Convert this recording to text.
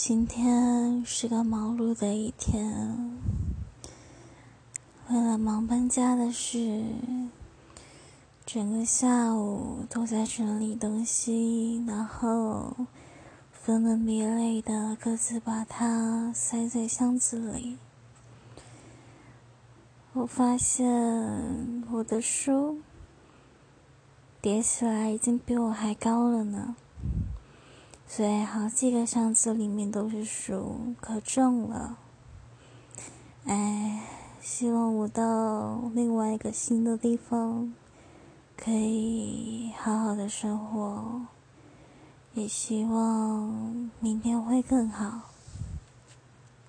今天是个忙碌的一天，为了忙搬家的事，整个下午都在整理东西，然后分门别类的各自把它塞在箱子里。我发现我的书叠起来已经比我还高了呢。所以好几个箱子里面都是书，可重了。哎，希望我到另外一个新的地方可以好好的生活，也希望明天会更好。